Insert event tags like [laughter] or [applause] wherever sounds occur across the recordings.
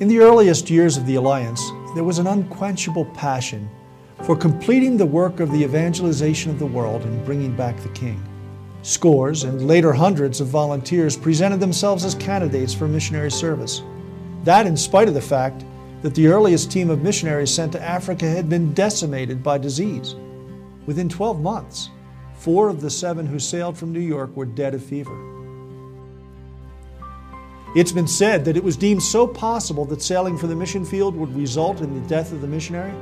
In the earliest years of the Alliance, there was an unquenchable passion for completing the work of the evangelization of the world and bringing back the King. Scores and later hundreds of volunteers presented themselves as candidates for missionary service. That, in spite of the fact that the earliest team of missionaries sent to Africa had been decimated by disease. Within 12 months, four of the seven who sailed from New York were dead of fever. It's been said that it was deemed so possible that sailing for the mission field would result in the death of the missionary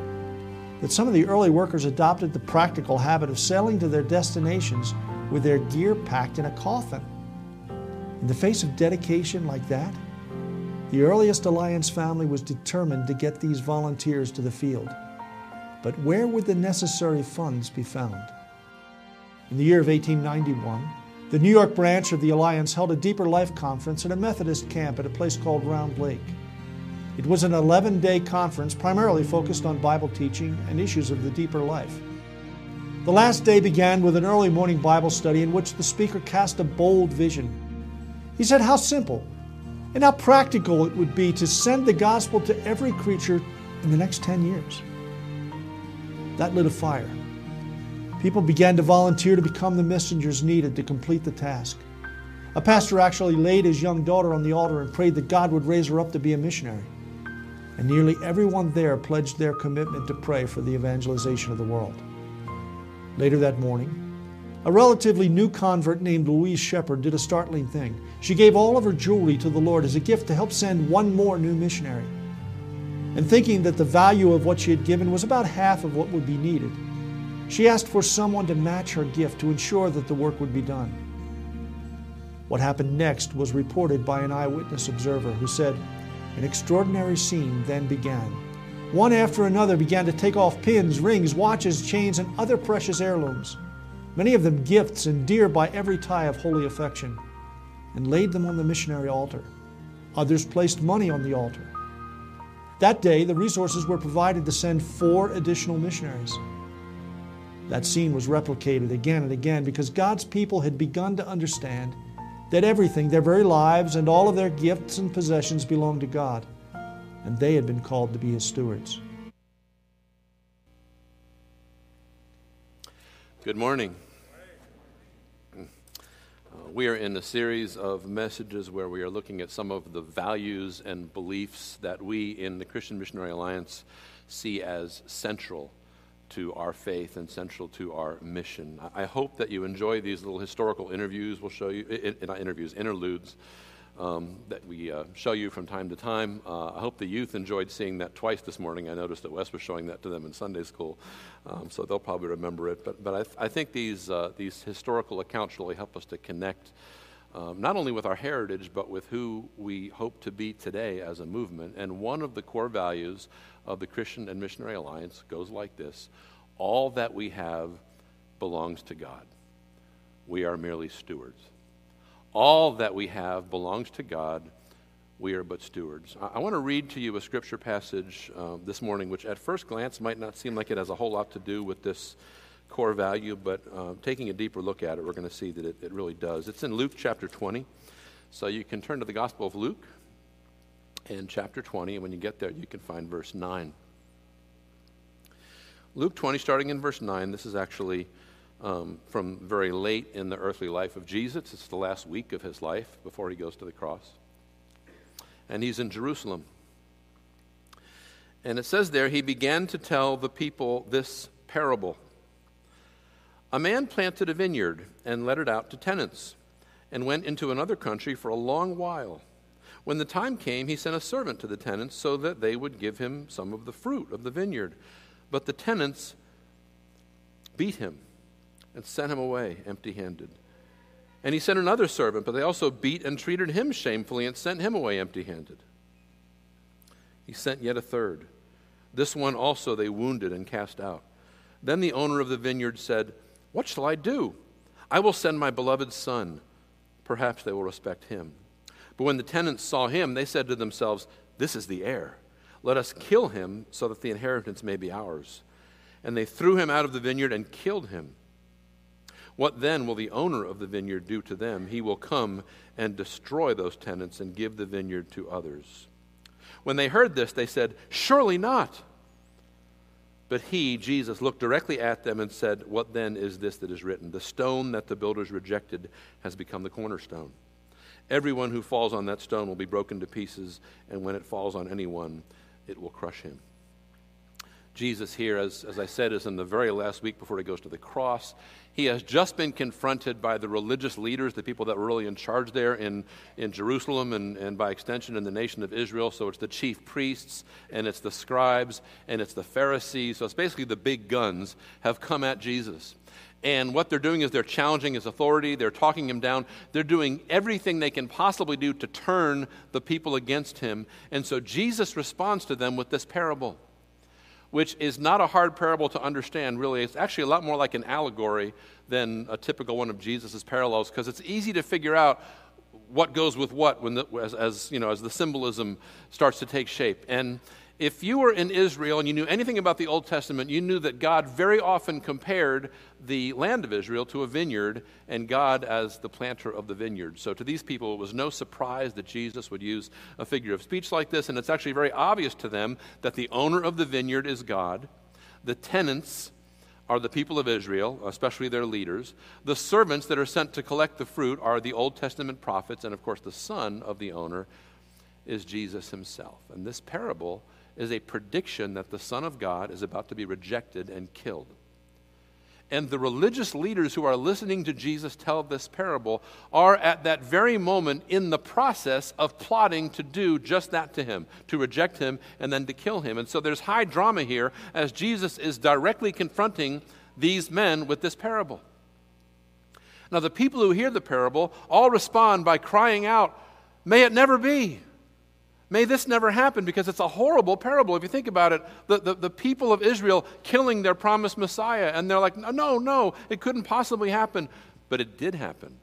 that some of the early workers adopted the practical habit of sailing to their destinations with their gear packed in a coffin. In the face of dedication like that, the earliest Alliance family was determined to get these volunteers to the field. But where would the necessary funds be found? In the year of 1891, the New York branch of the Alliance held a Deeper Life conference at a Methodist camp at a place called Round Lake. It was an 11 day conference primarily focused on Bible teaching and issues of the deeper life. The last day began with an early morning Bible study in which the speaker cast a bold vision. He said how simple and how practical it would be to send the gospel to every creature in the next 10 years. That lit a fire. People began to volunteer to become the messengers needed to complete the task. A pastor actually laid his young daughter on the altar and prayed that God would raise her up to be a missionary. And nearly everyone there pledged their commitment to pray for the evangelization of the world. Later that morning, a relatively new convert named Louise Shepard did a startling thing. She gave all of her jewelry to the Lord as a gift to help send one more new missionary. And thinking that the value of what she had given was about half of what would be needed, she asked for someone to match her gift to ensure that the work would be done. What happened next was reported by an eyewitness observer who said, An extraordinary scene then began. One after another began to take off pins, rings, watches, chains, and other precious heirlooms, many of them gifts and dear by every tie of holy affection, and laid them on the missionary altar. Others placed money on the altar. That day, the resources were provided to send four additional missionaries. That scene was replicated again and again because God's people had begun to understand that everything, their very lives, and all of their gifts and possessions belonged to God, and they had been called to be His stewards. Good morning. Uh, we are in a series of messages where we are looking at some of the values and beliefs that we in the Christian Missionary Alliance see as central to our faith and central to our mission. I hope that you enjoy these little historical interviews. We'll show you, not interviews, interludes um, that we uh, show you from time to time. Uh, I hope the youth enjoyed seeing that twice this morning. I noticed that Wes was showing that to them in Sunday school, um, so they'll probably remember it. But, but I, th- I think these, uh, these historical accounts really help us to connect. Um, not only with our heritage, but with who we hope to be today as a movement. And one of the core values of the Christian and Missionary Alliance goes like this All that we have belongs to God. We are merely stewards. All that we have belongs to God. We are but stewards. I, want to read to you a scripture passage uh, this morning, which at first glance might not seem like it has a whole lot to do with this core value, but uh, taking a deeper look at it, we're going to see that it, it really does. It's in Luke chapter 20. So you can turn to the Gospel of Luke, in chapter 20, and when you get there, you can find verse 9. Luke 20, starting in verse 9, this is actually um, from very late in the earthly life of Jesus. It's the last week of his life before he goes to the cross. And he's in Jerusalem. And it says there, he began to tell the people this parable A man planted a vineyard and let it out to tenants, and went into another country for a long while. When the time came, he sent a servant to the tenants so that they would give him some of the fruit of the vineyard. But the tenants beat him and sent him away empty handed. And he sent another servant, but they also beat and treated him shamefully and sent him away empty handed. He sent yet a third. This one also they wounded and cast out. Then the owner of the vineyard said, What shall I do? I will send my beloved son. Perhaps they will respect him. But when the tenants saw him, they said to themselves, This is the heir. Let us kill him so that the inheritance may be ours. And they threw him out of the vineyard and killed him. What then will the owner of the vineyard do to them? He will come and destroy those tenants and give the vineyard to others. When they heard this, they said, Surely not. But he, Jesus, looked directly at them and said, What then is this that is written? The stone that the builders rejected has become the cornerstone. Everyone who falls on that stone will be broken to pieces, and when it falls on anyone, it will crush him. Jesus, here, as, as I said, is in the very last week before he goes to the cross. He has just been confronted by the religious leaders, the people that were really in charge there in, in Jerusalem and, and by extension in the nation of Israel. So it's the chief priests, and it's the scribes, and it's the Pharisees. So it's basically the big guns have come at Jesus. And what they're doing is they're challenging his authority, they're talking him down, they're doing everything they can possibly do to turn the people against him. And so Jesus responds to them with this parable which is not a hard parable to understand, really. It's actually a lot more like an allegory than a typical one of Jesus' parallels, because it's easy to figure out what goes with what when the, as, as, you know, as the symbolism starts to take shape. And if you were in Israel and you knew anything about the Old Testament, you knew that God very often compared the land of Israel to a vineyard and God as the planter of the vineyard. So to these people, it was no surprise that Jesus would use a figure of speech like this, and it's actually very obvious to them that the owner of the vineyard is God. The tenants are the people of Israel, especially their leaders. The servants that are sent to collect the fruit are the Old Testament prophets, and of course, the son of the owner is Jesus himself. And this parable is a prediction that the Son of God is about to be rejected and killed. And the religious leaders who are listening to Jesus tell this parable are at that very moment in the process of plotting to do just that to him, to reject him and then to kill him. And so there's high drama here as Jesus is directly confronting these men with this parable. Now, the people who hear the parable all respond by crying out, May it never be! May this never happen because it's a horrible parable. If you think about it, the, the, the, people of Israel killing their promised Messiah, and they're like, no, no, it couldn't possibly happen. But it did happen.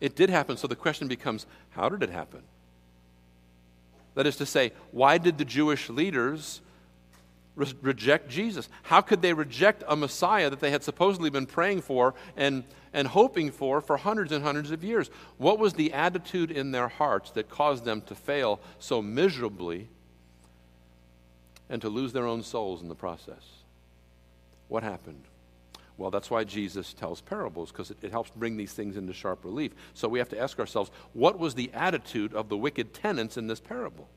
It did happen. So the question becomes how did it happen? That is to say, why did the Jewish leaders re- reject Jesus? How could they reject a Messiah that they had supposedly been praying for and, and hoping for for hundreds and hundreds of years? What was the attitude in their hearts that caused them to fail so miserably and to lose their own souls in the process? What happened? Well, that's why Jesus tells parables, because it, it, helps bring these things into sharp relief. So we have to ask ourselves what was the attitude of the wicked tenants in this parable?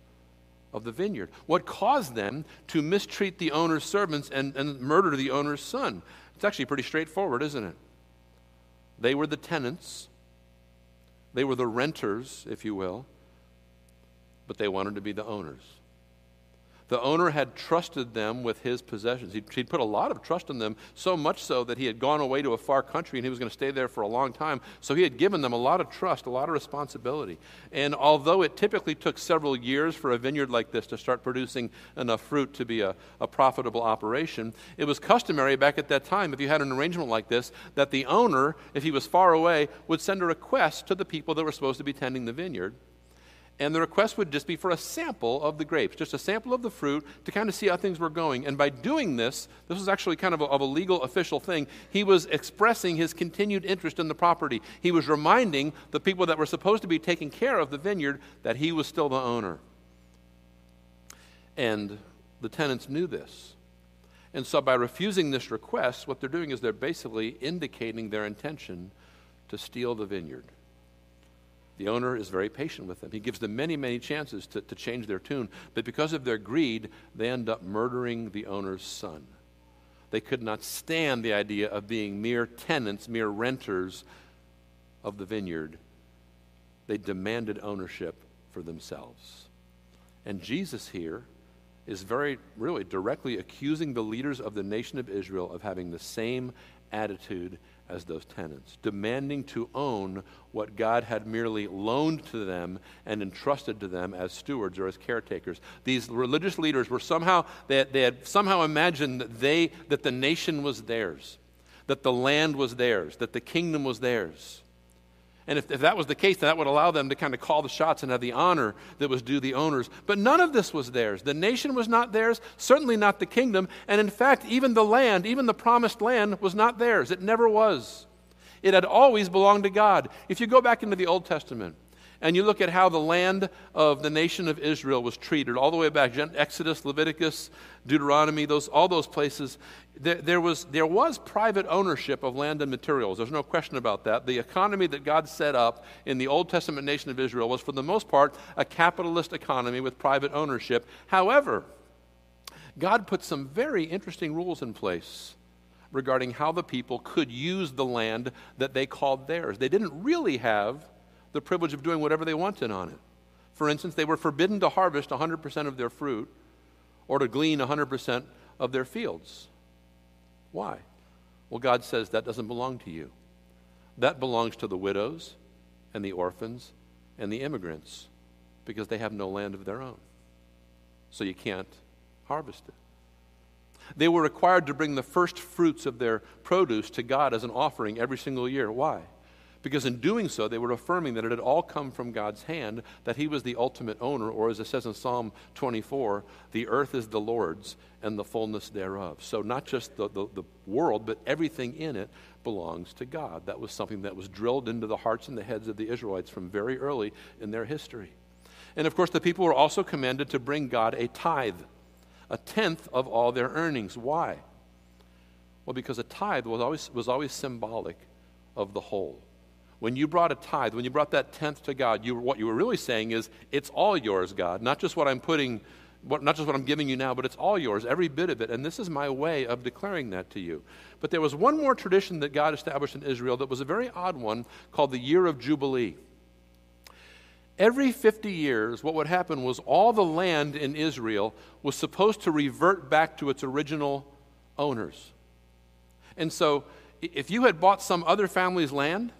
Of the vineyard? What caused them to mistreat the owner's servants and, and murder the owner's son? It's actually pretty straightforward, isn't it? They were the tenants, they were the renters, if you will, but they wanted to be the owners. The owner had trusted them with his possessions. He'd, he'd, put a lot of trust in them, so much so that he had gone away to a far country and he was going to stay there for a long time. So he had given them a lot of trust, a lot of responsibility. And although it typically took several years for a vineyard like this to start producing enough fruit to be a, a profitable operation, it was customary back at that time, if you had an arrangement like this, that the owner, if he was far away, would send a request to the people that were supposed to be tending the vineyard and the request would just be for a sample of the grapes, just a sample of the fruit to kind of see how things were going. And by doing this, this was actually kind of a, of a legal official thing, he was expressing his continued interest in the property. He was reminding the people that were supposed to be taking care of the vineyard that he was still the owner. And the tenants knew this. And so by refusing this request, what they're doing is they're basically indicating their intention to steal the vineyard. The owner is very patient with them. He gives them many, many chances to, to change their tune. But because of their greed, they end up murdering the owner's son. They could not stand the idea of being mere tenants, mere renters of the vineyard. They demanded ownership for themselves. And Jesus here is very, really directly accusing the leaders of the nation of Israel of having the same attitude as those tenants, demanding to own what God had merely loaned to them and entrusted to them as stewards or as caretakers. These religious leaders were somehow, they had, they had somehow imagined that, they, that the nation was theirs, that the land was theirs, that the kingdom was theirs. And if, if that was the case, then that would allow them to kind of call the shots and have the honor that was due the owners. But none of this was theirs. The nation was not theirs, certainly not the kingdom. And in fact, even the land, even the promised land, was not theirs. It never was. It had always belonged to God. If you go back into the Old Testament and you look at how the land of the nation of Israel was treated, all the way back Exodus, Leviticus, Deuteronomy, those, all those places, there, there, was, there was private ownership of land and materials. There's no question about that. The economy that God set up in the Old Testament nation of Israel was, for the most part, a capitalist economy with private ownership. However, God put some very interesting rules in place regarding how the people could use the land that they called theirs. They didn't really have the privilege of doing whatever they wanted on it. For instance, they were forbidden to harvest 100% of their fruit or to glean 100% of their fields. Why? Well, God says that doesn't belong to you. That belongs to the widows and the orphans and the immigrants because they have no land of their own. So you can't harvest it. They were required to bring the first fruits of their produce to God as an offering every single year. Why? Because in doing so, they were affirming that it had all come from God's hand, that He was the ultimate owner, or as it says in Psalm 24, the earth is the Lord's and the fullness thereof. So, not just the, the, the, world, but everything in it belongs to God. That was something that was drilled into the hearts and the heads of the Israelites from very early in their history. And of course, the people were also commanded to bring God a tithe, a tenth of all their earnings. Why? Well, because a tithe was always, was always symbolic of the whole. When you brought a tithe, when you brought that tenth to God, you, what you were really saying is, it's all yours, God. Not just what I'm putting, what, not just what I'm giving you now, but it's all yours, every bit of it. And this is my way of declaring that to you. But there was one more tradition that God established in Israel that was a very odd one called the year of Jubilee. Every 50 years, what would happen was all the land in Israel was supposed to revert back to its original owners. And so, if you had bought some other family's land,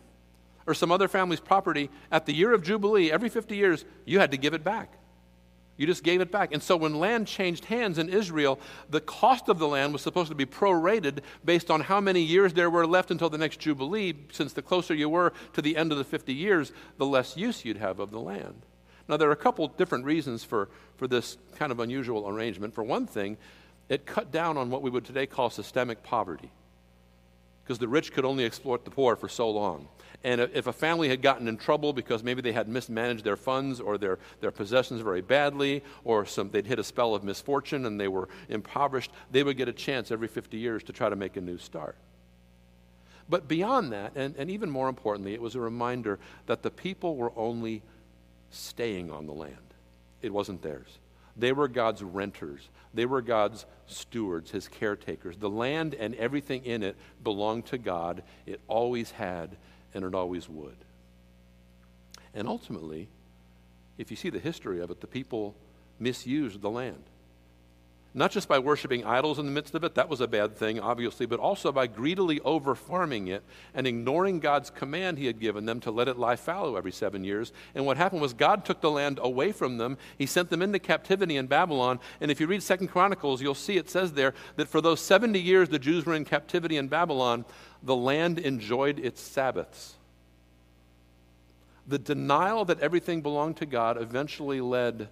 or some other family's property, at the year of Jubilee, every 50 years, you had to give it back. You just gave it back. And so when land changed hands in Israel, the cost of the land was supposed to be prorated based on how many years there were left until the next Jubilee, since the closer you were to the end of the 50 years, the less use you'd have of the land. Now, there are a couple different reasons for, for this kind of unusual arrangement. For one thing, it cut down on what we would today call systemic poverty, because the rich could only exploit the poor for so long. And if a family had gotten in trouble because maybe they had mismanaged their funds or their, their possessions very badly, or some, they'd hit a spell of misfortune and they were impoverished, they would get a chance every 50 years to try to make a new start. But beyond that, and, and even more importantly, it was a reminder that the people were only staying on the land, it wasn't theirs. They were God's renters. They were God's stewards, his caretakers. The land and everything in it belonged to God. It always had, and it always would. And ultimately, if you see the history of it, the people misused the land. Not just by worshiping idols in the midst of it, that was a bad thing, obviously, but also by greedily over farming it and ignoring God's command He had given them to let it lie fallow every seven years. And what happened was God took the land away from them. He sent them into captivity in Babylon. And if you read Second Chronicles, you'll see it says there that for those 70 years the Jews were in captivity in Babylon, the land enjoyed its Sabbaths. The denial that everything belonged to God eventually led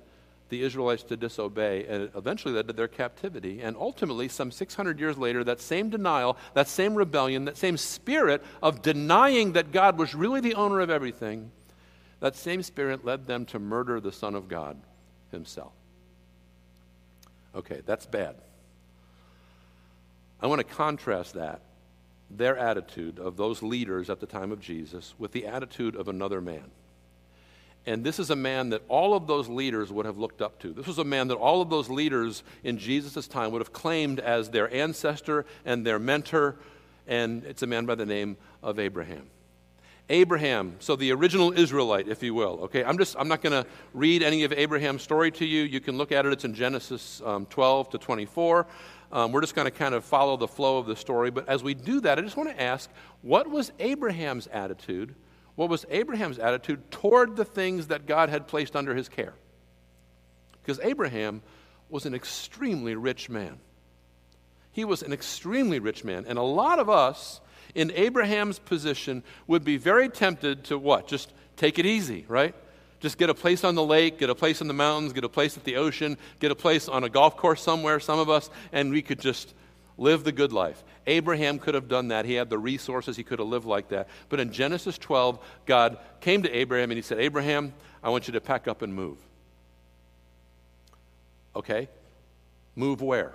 the Israelites to disobey, and eventually led to their captivity. And ultimately, some 600 years later, that same denial, that same rebellion, that same spirit of denying that God was really the owner of everything, that same spirit led them to murder the Son of God himself. Okay, that's bad. I want to contrast that, their attitude of those leaders at the time of Jesus, with the attitude of another man. And this is a man that all of those leaders would have looked up to. This was a man that all of those leaders in Jesus' time would have claimed as their ancestor and their mentor. And it's a man by the name of Abraham. Abraham, so the original Israelite, if you will. Okay, I'm just I'm not going to read any of Abraham's story to you. You can look at it. It's in Genesis um, 12 to 24. Um, we're just going to kind of follow the flow of the story. But as we do that, I just want to ask, what was Abraham's attitude what was Abraham's attitude toward the things that God had placed under his care? Because Abraham was an extremely rich man. He was an extremely rich man. And a lot of us in Abraham's position would be very tempted to what? Just take it easy, right? Just get a place on the lake, get a place in the mountains, get a place at the ocean, get a place on a golf course somewhere, some of us, and we could just live the good life. Abraham could have done that. He had the resources, he could have lived like that. But in Genesis 12, God came to Abraham and he said, Abraham, I want you to pack up and move. Okay? Move where?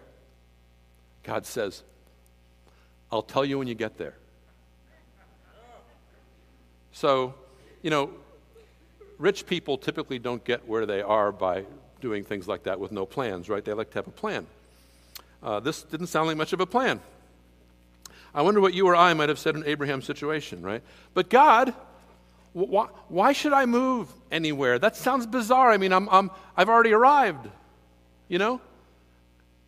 God says, I'll tell you when you get there. So, you know, rich people typically don't get where they are by doing things like that with no plans, right? They like to have a plan. Uh, this didn't sound like much of a plan. I wonder what you or I might have said in Abraham's situation, right? But God, why, why should I move anywhere? That sounds bizarre. I mean, I'm, I'm, I've already arrived, you know?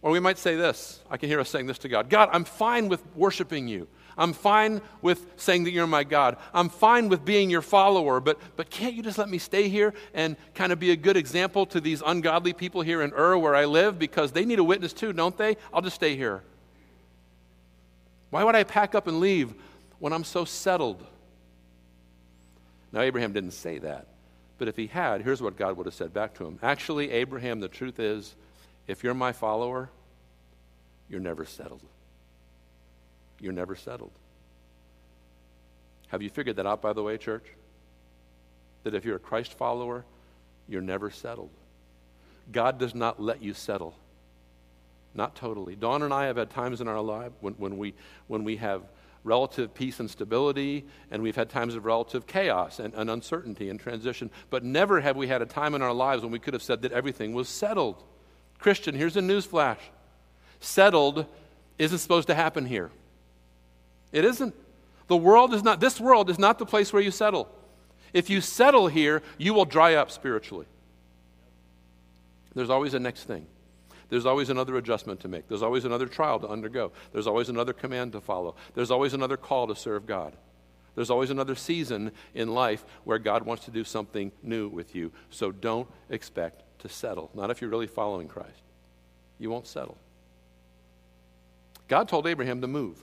Or we might say this I can hear us saying this to God God, I'm fine with worshiping you. I'm fine with saying that you're my God. I'm fine with being your follower, but, but can't you just let me stay here and kind of be a good example to these ungodly people here in Ur where I live? Because they need a witness too, don't they? I'll just stay here. Why would I pack up and leave when I'm so settled? Now, Abraham didn't say that. But if he had, here's what God would have said back to him Actually, Abraham, the truth is, if you're my follower, you're never settled. You're never settled. Have you figured that out, by the way, church? That if you're a Christ follower, you're never settled. God does not let you settle. Not totally. Dawn and I have had times in our life when, when, we, when we have relative peace and stability, and we've had times of relative chaos and, and uncertainty and transition, but never have we had a time in our lives when we could have said that everything was settled. Christian, here's a news flash settled isn't supposed to happen here. It isn't. The world is not, this world is not the place where you settle. If you settle here, you will dry up spiritually. There's always a next thing. There's always another adjustment to make. There's always another trial to undergo. There's always another command to follow. There's always another call to serve God. There's always another season in life where God wants to do something new with you. So don't expect to settle. Not if you're really following Christ. You won't settle. God told Abraham to move.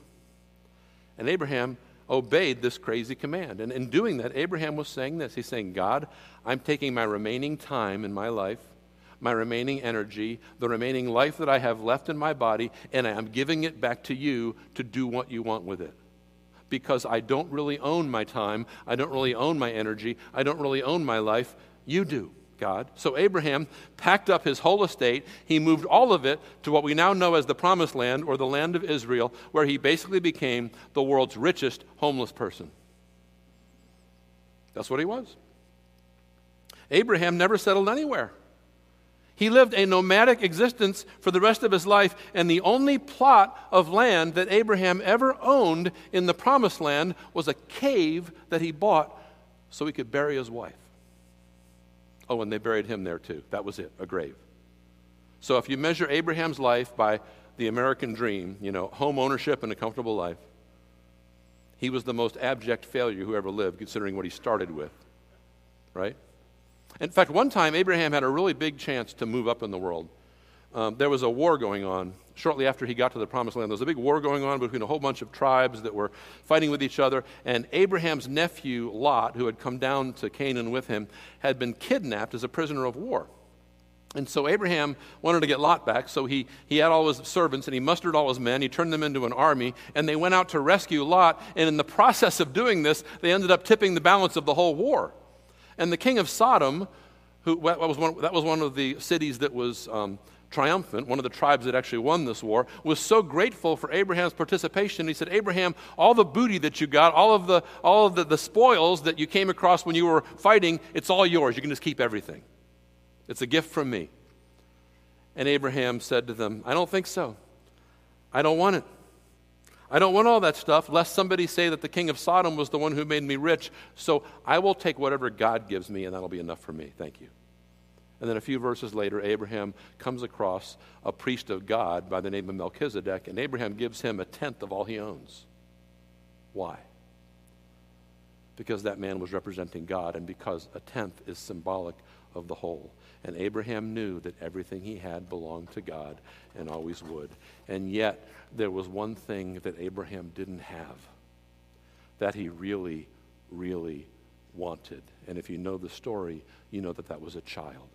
And Abraham obeyed this crazy command. And in doing that, Abraham was saying this He's saying, God, I'm taking my remaining time in my life, my remaining energy, the remaining life that I have left in my body, and I'm giving it back to you to do what you want with it. Because I don't really own my time, I don't really own my energy, I don't really own my life. You do. God. So Abraham packed up his whole estate. He moved all of it to what we now know as the Promised Land or the land of Israel, where he basically became the world's richest homeless person. That's what he was. Abraham never settled anywhere. He lived a nomadic existence for the rest of his life, and the only plot of land that Abraham ever owned in the Promised Land was a cave that he bought so he could bury his wife. Oh, and they buried him there too. That was it, a grave. So if you measure Abraham's life by the American dream, you know, home ownership and a comfortable life, he was the most abject failure who ever lived, considering what he started with. Right? In fact, one time Abraham had a really big chance to move up in the world. Um, there was a war going on shortly after he got to the promised land. There was a big war going on between a whole bunch of tribes that were fighting with each other. And Abraham's nephew, Lot, who had come down to Canaan with him, had been kidnapped as a prisoner of war. And so Abraham wanted to get Lot back, so he, he had all his servants and he mustered all his men. He turned them into an army, and they went out to rescue Lot. And in the process of doing this, they ended up tipping the balance of the whole war. And the king of Sodom, who that was one, that was one of the cities that was um, triumphant, one of the tribes that actually won this war, was so grateful for Abraham's participation. He said, Abraham, all the booty that you got, all of the, all of the, the spoils that you came across when you were fighting, it's all yours. You can just keep everything. It's a gift from me. And Abraham said to them, I don't think so. I don't want it. I don't want all that stuff, lest somebody say that the king of Sodom was the one who made me rich. So I will take whatever God gives me, and that'll be enough for me. Thank you. And then a few verses later, Abraham comes across a priest of God by the name of Melchizedek, and Abraham gives him a tenth of all he owns. Why? Because that man was representing God, and because a tenth is symbolic of the whole. And Abraham knew that everything he had belonged to God and always would. And yet, there was one thing that Abraham didn't have that he really, really wanted. And if you know the story, you know that that was a child.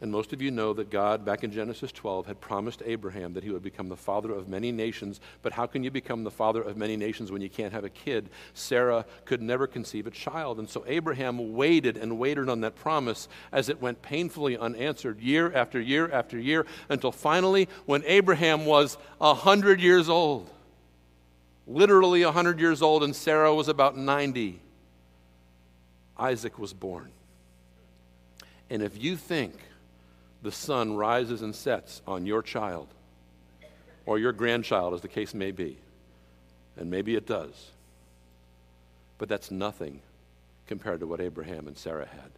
And most of you know that God, back in Genesis 12, had promised Abraham that he would become the father of many nations. But how can you become the father of many nations when you can't have a kid? Sarah could never conceive a child. And so Abraham waited and waited on that promise as it went painfully unanswered year after year after year until finally, when Abraham was 100 years old, literally 100 years old, and Sarah was about 90, Isaac was born. And if you think the sun rises and sets on your child or your grandchild, as the case may be. And maybe it does. But that's nothing compared to what Abraham and Sarah had.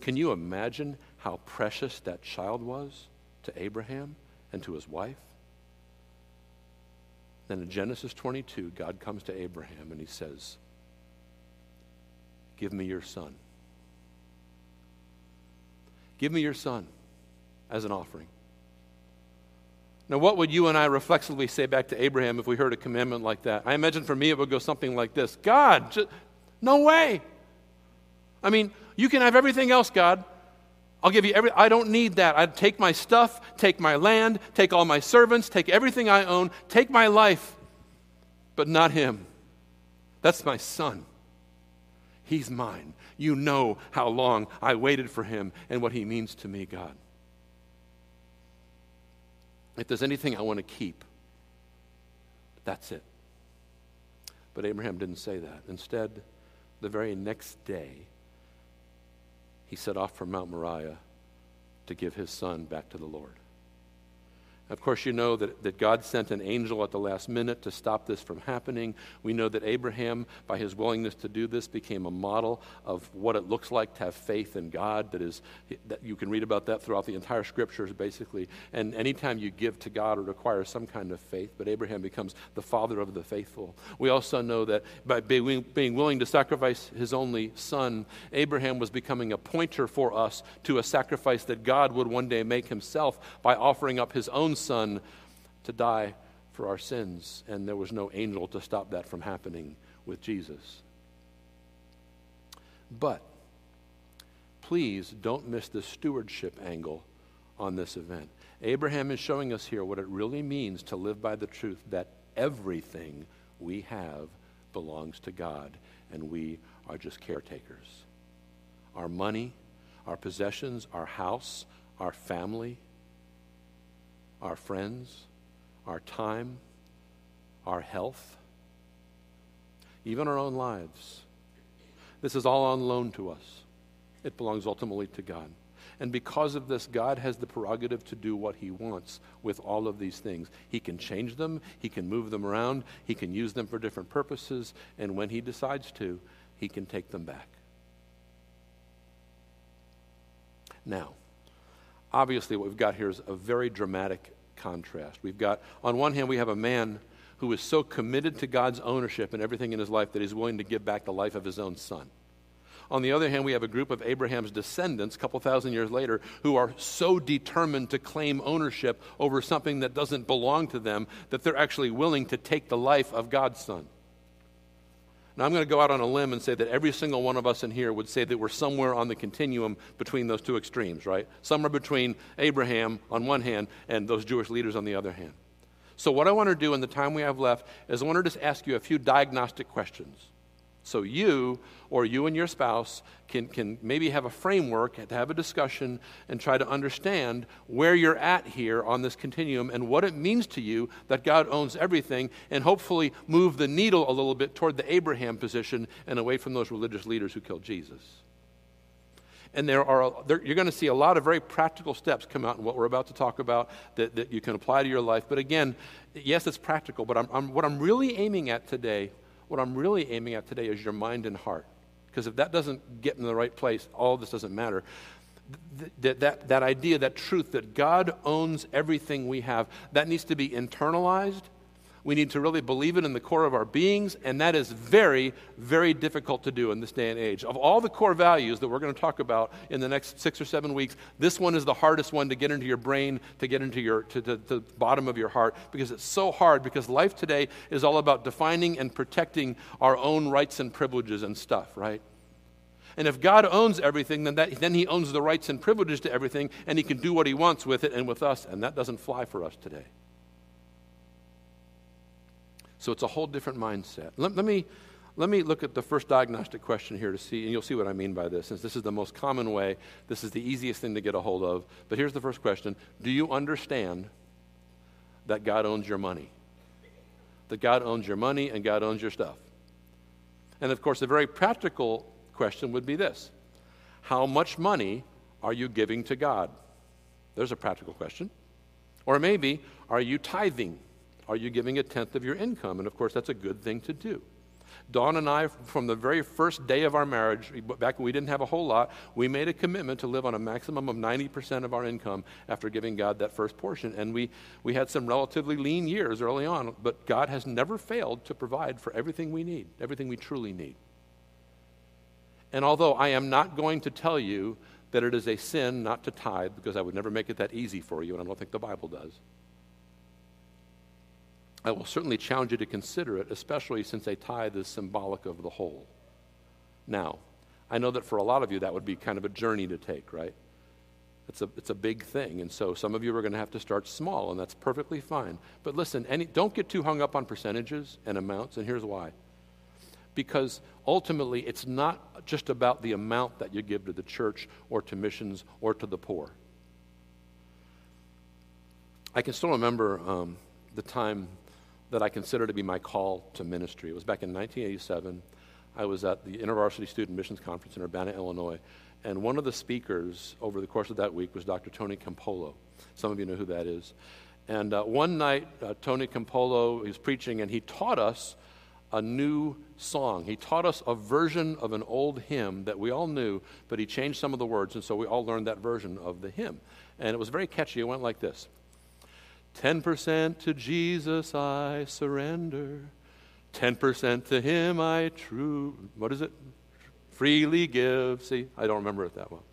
Can you imagine how precious that child was to Abraham and to his wife? Then in Genesis 22, God comes to Abraham and he says, Give me your son. Give me your son as an offering. Now, what would you and I reflexively say back to Abraham if we heard a commandment like that? I imagine for me it would go something like this God, just, no way. I mean, you can have everything else, God. I'll give you every, I don't need that. I'd take my stuff, take my land, take all my servants, take everything I own, take my life, but not him. That's my son. He's mine. You know how long I waited for him and what he means to me, God. If there's anything I want to keep, that's it. But Abraham didn't say that. Instead, the very next day, he set off from Mount Moriah to give his son back to the Lord. Of course, you know that, that God sent an angel at the last minute to stop this from happening. We know that Abraham, by his willingness to do this, became a model of what it looks like to have faith in God. That is, that you can read about that throughout the entire scriptures, basically. And anytime you give to God, it requires some kind of faith. But Abraham becomes the father of the faithful. We also know that by being, being willing to sacrifice his only son, Abraham was becoming a pointer for us to a sacrifice that God would one day make himself by offering up his own son to die for our sins, and there was no angel to stop that from happening with Jesus. But please don't miss the stewardship angle on this event. Abraham is showing us here what it really means to live by the truth that everything we have belongs to God, and we are just caretakers. Our money, our possessions, our house, our family, our friends, our time, our health, even our own lives. This is all on loan to us. It belongs ultimately to God. And because of this, God has the prerogative to do what He wants with all of these things. He can change them, He can move them around, He can use them for different purposes, and when He decides to, He can take them back. Now, obviously, what we've got here is a very dramatic contrast. We've got, on one hand, we have a man who is so committed to God's ownership and everything in his life that he's willing to give back the life of his own son. On the other hand, we have a group of Abraham's descendants, a couple thousand years later, who are so determined to claim ownership over something that doesn't belong to them that they're actually willing to take the life of God's son. Now, I'm going to go out on a limb and say that every single one of us in here would say that we're somewhere on the continuum between those two extremes, right? Somewhere between Abraham on one hand and those Jewish leaders on the other hand. So, what I want to do in the time we have left is I want to just ask you a few diagnostic questions. So you or you and your spouse can, can maybe have a framework to have a discussion and try to understand where you're at here on this continuum and what it means to you that God owns everything and hopefully move the needle a little bit toward the Abraham position and away from those religious leaders who killed Jesus. And there are, there, you're going to see a lot of very practical steps come out in what we're about to talk about that, that you can apply to your life. But again, yes, it's practical, but I'm, I'm, what I'm really aiming at today what I'm really aiming at today is your mind and heart. Because if that doesn't get in the right place, all this doesn't matter. That, that, that idea, that truth that God owns everything we have, that needs to be internalized we need to really believe it in the core of our beings, and that is very, very difficult to do in this day and age. Of all the core values that we're going to talk about in the next six or seven weeks, this one is the hardest one to get into your brain, to get into your to, to, to the bottom of your heart, because it's so hard. Because life today is all about defining and protecting our own rights and privileges and stuff, right? And if God owns everything, then, that, then He owns the rights and privileges to everything, and He can do what He wants with it and with us, and that doesn't fly for us today. So it's a whole different mindset. Let, let, me, let me look at the first diagnostic question here to see, and you'll see what I mean by this, since this is the most common way, this is the easiest thing to get a hold of. But here's the first question Do you understand that God owns your money? That God owns your money and God owns your stuff? And of course, a very practical question would be this How much money are you giving to God? There's a practical question. Or maybe, are you tithing? Are you giving a tenth of your income? And of course, that's a good thing to do. Dawn and I, from the very first day of our marriage, back when we didn't have a whole lot, we made a commitment to live on a maximum of 90% of our income after giving God that first portion. And we, we had some relatively lean years early on, but God has never failed to provide for everything we need, everything we truly need. And although I am not going to tell you that it is a sin not to tithe, because I would never make it that easy for you, and I don't think the Bible does. I will certainly challenge you to consider it, especially since a tithe is symbolic of the whole. Now, I know that for a lot of you that would be kind of a journey to take, right? It's a, it's a big thing. And so some of you are going to have to start small, and that's perfectly fine. But listen, any, don't get too hung up on percentages and amounts, and here's why. Because ultimately, it's not just about the amount that you give to the church or to missions or to the poor. I can still remember um, the time that I consider to be my call to ministry. It was back in 1987. I was at the InterVarsity Student Missions Conference in Urbana, Illinois, and one of the speakers over the course of that week was Dr. Tony Campolo. Some of you know who that is. And uh, one night, uh, Tony Campolo was preaching, and he taught us a new song. He taught us a version of an old hymn that we all knew, but he changed some of the words, and so we all learned that version of the hymn. And it was very catchy. It went like this 10% to Jesus I surrender. 10% to him I true, what is it? Freely give. See, I don't remember it that well.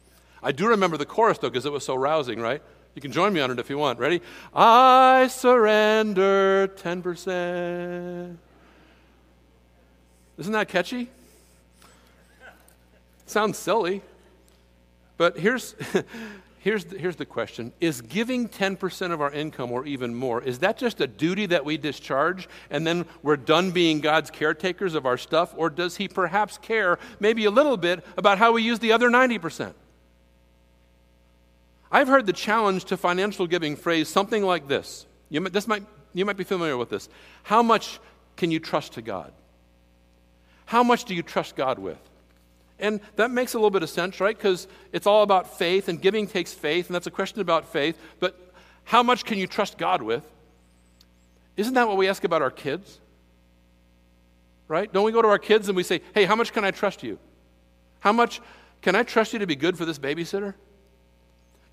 I do remember the chorus though because it was so rousing, right? You can join me on it if you want. Ready? I surrender 10%. Isn't that catchy? Sounds silly. But here's [laughs] here's the, here's the question Is giving 10% of our income or even more, is that just a duty that we discharge and then we're done being God's caretakers of our stuff? Or does He perhaps care maybe a little bit about how we use the other 90%? I've heard the challenge to financial giving phrase something like this. You this might, you might be familiar with this. How much can you trust to God? How much do you trust God with? And that makes a little bit of sense, right? Because it's all about faith, and giving takes faith, and that's a question about faith. But how much can you trust God with? Isn't that what we ask about our kids? Right? Don't we go to our kids and we say, hey, how much can I trust you? How much can I trust you to be good for this babysitter?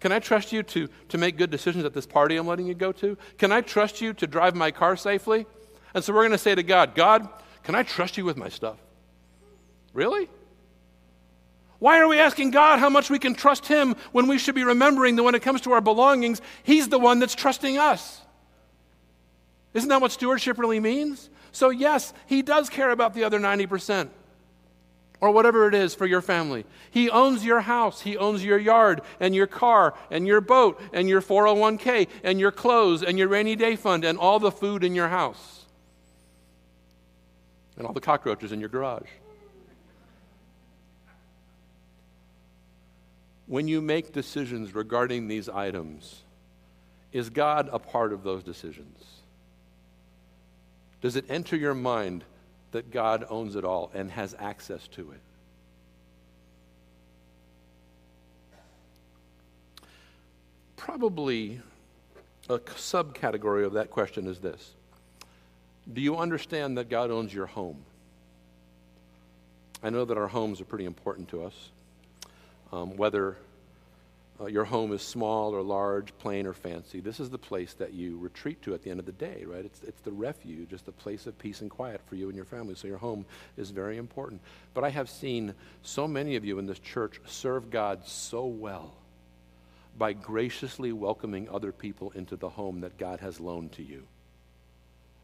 Can I trust you to, to make good decisions at this party I'm letting you go to? Can I trust you to drive my car safely? And so we're going to say to God, God, can I trust you with my stuff? Really? Why are we asking God how much we can trust Him when we should be remembering that when it comes to our belongings, He's the one that's trusting us? Isn't that what stewardship really means? So, yes, He does care about the other 90% or whatever it is for your family. He owns your house, He owns your yard and your car and your boat and your 401k and your clothes and your rainy day fund and all the food in your house and all the cockroaches in your garage. When you make decisions regarding these items, is God a part of those decisions? Does it enter your mind that God owns it all and has access to it? Probably a subcategory of that question is this Do you understand that God owns your home? I know that our homes are pretty important to us um, whether uh, your home is small or large, plain or fancy. This is the place that you retreat to at the end of the day, right? It's, it's the refuge, it's the place of peace and quiet for you and your family. So your home is very important. But I have seen so many of you in this church serve God so well by graciously welcoming other people into the home that God has loaned to you.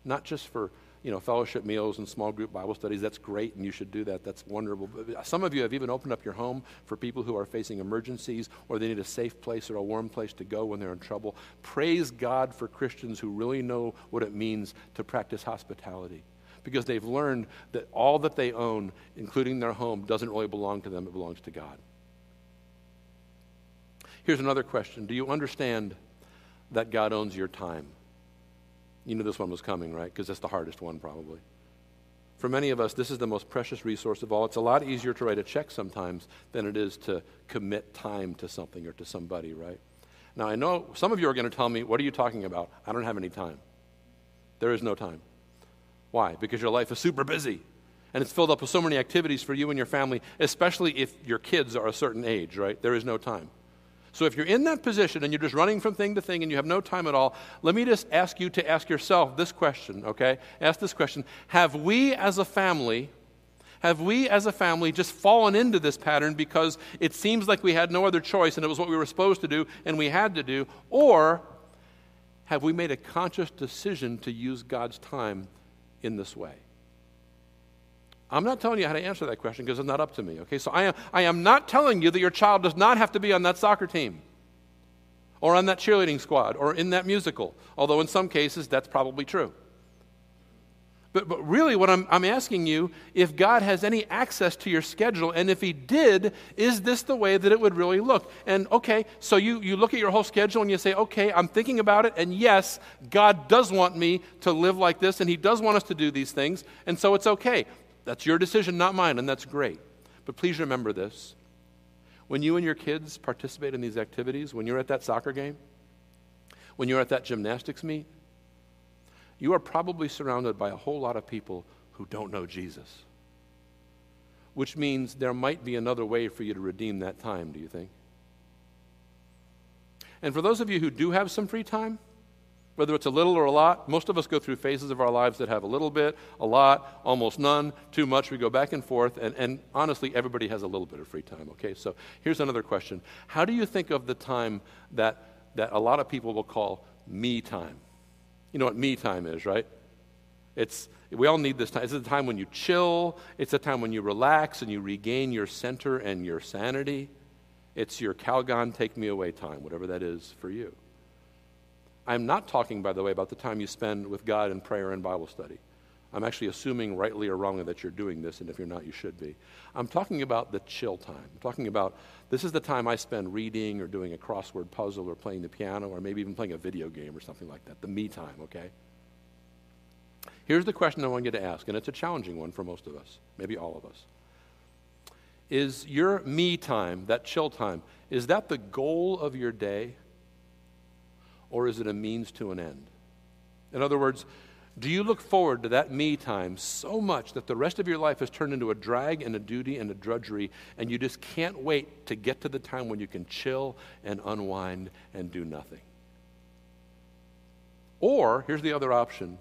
Not just for you know, fellowship meals and small group Bible studies. That's great, and you should do that. That's wonderful. But some of you have even opened up your home for people who are facing emergencies or they need a safe place or a warm place to go when they're in trouble. Praise God for Christians who really know what it means to practice hospitality because they've learned that all that they own, including their home, doesn't really belong to them, it belongs to God. Here's another question Do you understand that God owns your time? You knew this one was coming, right? Because that's the hardest one, probably. For many of us, this is the most precious resource of all. It's a lot easier to write a check sometimes than it is to commit time to something or to somebody, right? Now, I know some of you are going to tell me, What are you talking about? I don't have any time. There is no time. Why? Because your life is super busy and it's filled up with so many activities for you and your family, especially if your kids are a certain age, right? There is no time. So if you're in that position and you're just running from thing to thing and you have no time at all, let me just ask you to ask yourself this question, okay? Ask this question Have we as a family, have we as a family just fallen into this pattern because it seems like we had no other choice and it was what we were supposed to do and we had to do? Or have we made a conscious decision to use God's time in this way? I'm not telling you how to answer that question because it's not up to me, okay? So I am, I am not telling you that your child does not have to be on that soccer team or on that cheerleading squad or in that musical, although in some cases that's probably true. But, but really, what I'm, I'm asking you, if God has any access to your schedule, and if He did, is this the way that it would really look? And okay, so you, you look at your whole schedule and you say, okay, I'm thinking about it, and yes, God does want me to live like this, and He does want us to do these things, and so it's okay. That's your decision, not mine, and that's great. But please remember this. When you and your kids participate in these activities, when you're at that soccer game, when you're at that gymnastics meet, you are probably surrounded by a whole lot of people who don't know Jesus. Which means there might be another way for you to redeem that time, do you think? And for those of you who do have some free time, whether it's a little or a lot, most of us go through phases of our lives that have a little bit, a lot, almost none, too much. We go back and forth, and, and honestly, everybody has a little bit of free time, okay? So here's another question How do you think of the time that, that a lot of people will call me time? You know what me time is, right? It's, we all need this time. It's a time when you chill, it's a time when you relax and you regain your center and your sanity. It's your Calgon take me away time, whatever that is for you. I'm not talking, by the way, about the time you spend with God in prayer and Bible study. I'm actually assuming, rightly or wrongly, that you're doing this, and if you're not, you should be. I'm talking about the chill time. I'm talking about this is the time I spend reading or doing a crossword puzzle or playing the piano or maybe even playing a video game or something like that. The me time, okay? Here's the question I want you to ask, and it's a challenging one for most of us, maybe all of us. Is your me time, that chill time, is that the goal of your day? Or is it a means to an end? In other words, do you look forward to that me time so much that the rest of your life has turned into a drag and a duty and a drudgery, and you just can't wait to get to the time when you can chill and unwind and do nothing? Or, here's the other option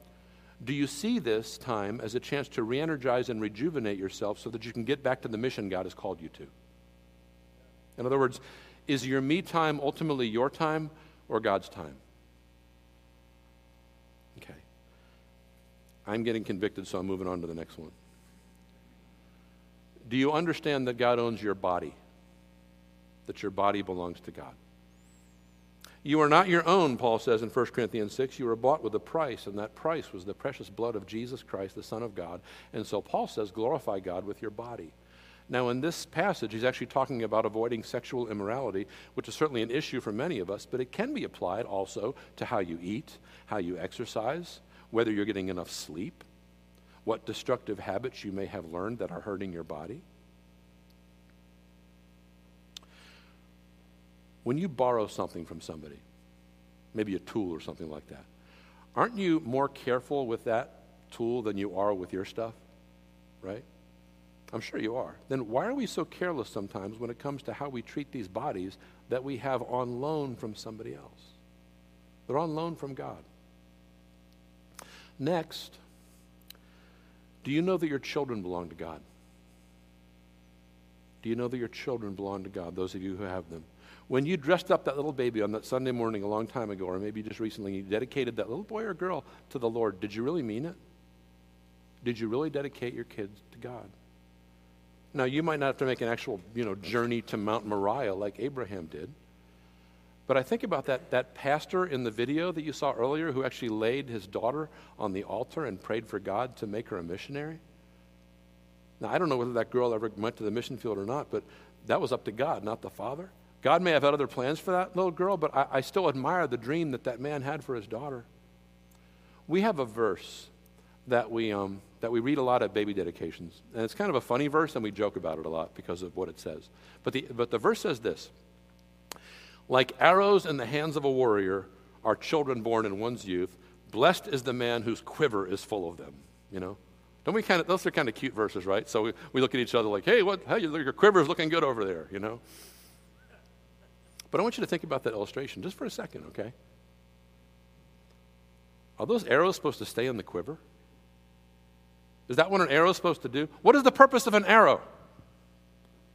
do you see this time as a chance to re energize and rejuvenate yourself so that you can get back to the mission God has called you to? In other words, is your me time ultimately your time or God's time? I'm getting convicted, so I'm moving on to the next one. Do you understand that God owns your body? That your body belongs to God? You are not your own, Paul says in 1 Corinthians 6. You were bought with a price, and that price was the precious blood of Jesus Christ, the Son of God. And so Paul says, glorify God with your body. Now, in this passage, he's actually talking about avoiding sexual immorality, which is certainly an issue for many of us, but it can be applied also to how you eat, how you exercise, whether you're getting enough sleep, what destructive habits you may have learned that are hurting your body. When you borrow something from somebody, maybe a tool or something like that, aren't you more careful with that tool than you are with your stuff? Right? I'm sure you are. Then why are we so careless sometimes when it comes to how we treat these bodies that we have on loan from somebody else? They're on loan from God. Next, do you know that your children belong to God? Do you know that your children belong to God, those of you who have them? When you dressed up that little baby on that Sunday morning a long time ago, or maybe just recently, you dedicated that little boy or girl to the Lord, did you really mean it? Did you really dedicate your kids to God? Now, you might not have to make an actual, you know, journey to Mount Moriah like Abraham did. But I think about that, that pastor in the video that you saw earlier who actually laid his daughter on the altar and prayed for God to make her a missionary. Now, I don't know whether that girl ever went to the mission field or not, but that was up to God, not the father. God may have had other plans for that little girl, but I, I still admire the dream that that man had for his daughter. We have a verse that we, um, that we read a lot at baby dedications. And it's kind of a funny verse, and we joke about it a lot because of what it says. But the, but the verse says this Like arrows in the hands of a warrior are children born in one's youth. Blessed is the man whose quiver is full of them. You know? Don't we kind of, those are kind of cute verses, right? So we, we look at each other like, hey, what, hey, your quiver is looking good over there, you know? But I want you to think about that illustration just for a second, okay? Are those arrows supposed to stay in the quiver? Is that what an arrow is supposed to do? What is the purpose of an arrow?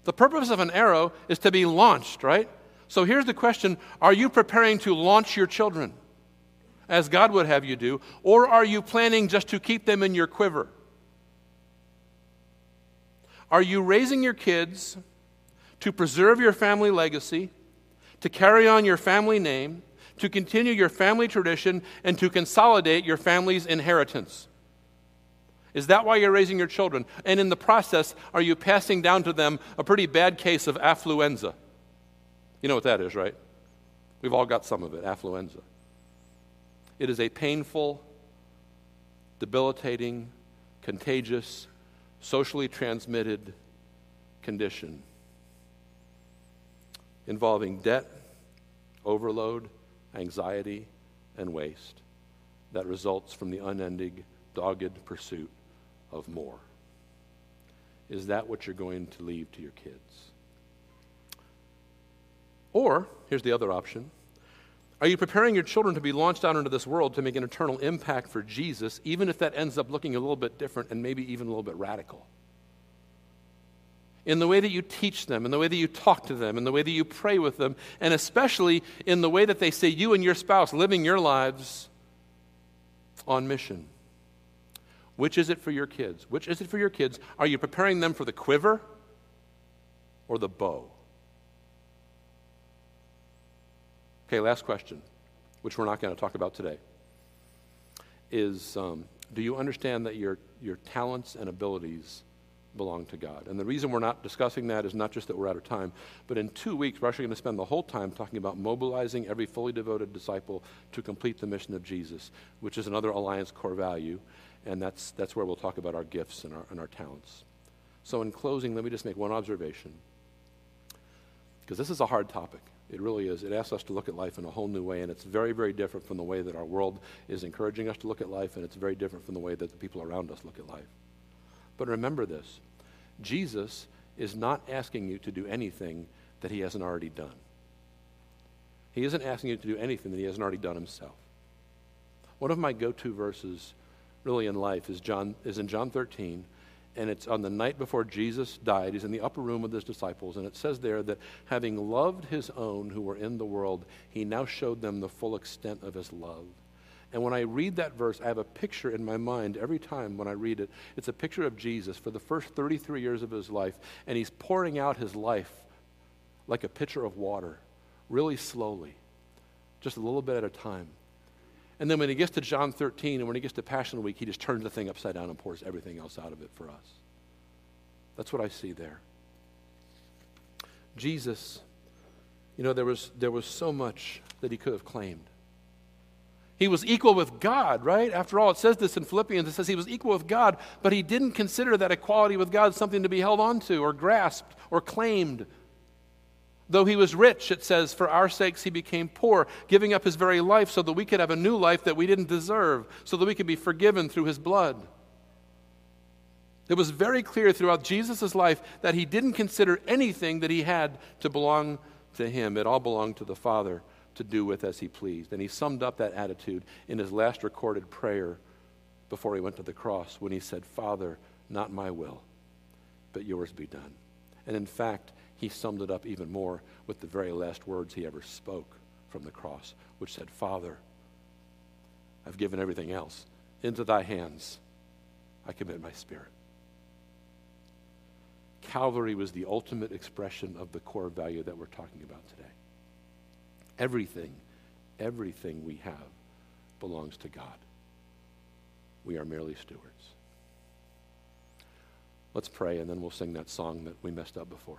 The purpose of an arrow is to be launched, right? So here's the question Are you preparing to launch your children as God would have you do, or are you planning just to keep them in your quiver? Are you raising your kids to preserve your family legacy, to carry on your family name, to continue your family tradition, and to consolidate your family's inheritance? Is that why you're raising your children? And in the process, are you passing down to them a pretty bad case of affluenza? You know what that is, right? We've all got some of it, affluenza. It is a painful, debilitating, contagious, socially transmitted condition involving debt, overload, anxiety, and waste that results from the unending, dogged pursuit of more. Is that what you're going to leave to your kids? Or, here's the other option. Are you preparing your children to be launched out into this world to make an eternal impact for Jesus, even if that ends up looking a little bit different and maybe even a little bit radical? In the way that you teach them, in the way that you talk to them, in the way that you pray with them, and especially in the way that they say you and your spouse living your lives on mission. Which is it for your kids? Which is it for your kids? Are you preparing them for the quiver or the bow? Okay, last question, which we're not going to talk about today, is um, do you understand that your, your talents and abilities belong to God? And the reason we're not discussing that is not just that we're out of time, but in two weeks, we're actually going to spend the whole time talking about mobilizing every fully devoted disciple to complete the mission of Jesus, which is another Alliance core value and that's, that's where we'll talk about our gifts and our, and our talents. So, in closing, let me just make one observation. Because this is a hard topic. It really is. It asks us to look at life in a whole new way, and it's very, very different from the way that our world is encouraging us to look at life, and it's very different from the way that the people around us look at life. But remember this Jesus is not asking you to do anything that he hasn't already done. He isn't asking you to do anything that he hasn't already done himself. One of my go to verses really in life is, John, is in John 13, and it's on the night before Jesus died. He's in the upper room with his disciples, and it says there that having loved his own who were in the world, he now showed them the full extent of his love. And when I read that verse, I have a picture in my mind every time when I read it. It's a picture of Jesus for the first 33 years of his life, and he's pouring out his life like a pitcher of water, really slowly, just a little bit at a time. And then when he gets to John 13 and when he gets to Passion Week, he just turns the thing upside down and pours everything else out of it for us. That's what I see there. Jesus, you know, there was, there was so much that he could have claimed. He was equal with God, right? After all, it says this in Philippians. It says he was equal with God, but he didn't consider that equality with God something to be held onto or grasped or claimed. Though he was rich, it says, for our sakes he became poor, giving up his very life so that we could have a new life that we didn't deserve, so that we could be forgiven through his blood. It was very clear throughout Jesus' life that he didn't consider anything that he had to belong to him. It all belonged to the Father to do with as he pleased. And he summed up that attitude in his last recorded prayer before he went to the cross when he said, Father, not my will, but yours be done. And in fact, he summed it up even more with the very last words he ever spoke from the cross, which said, Father, I've given everything else into thy hands. I commit my spirit. Calvary was the ultimate expression of the core value that we're talking about today. Everything, everything we have belongs to God. We are merely stewards. Let's pray, and then we'll sing that song that we messed up before.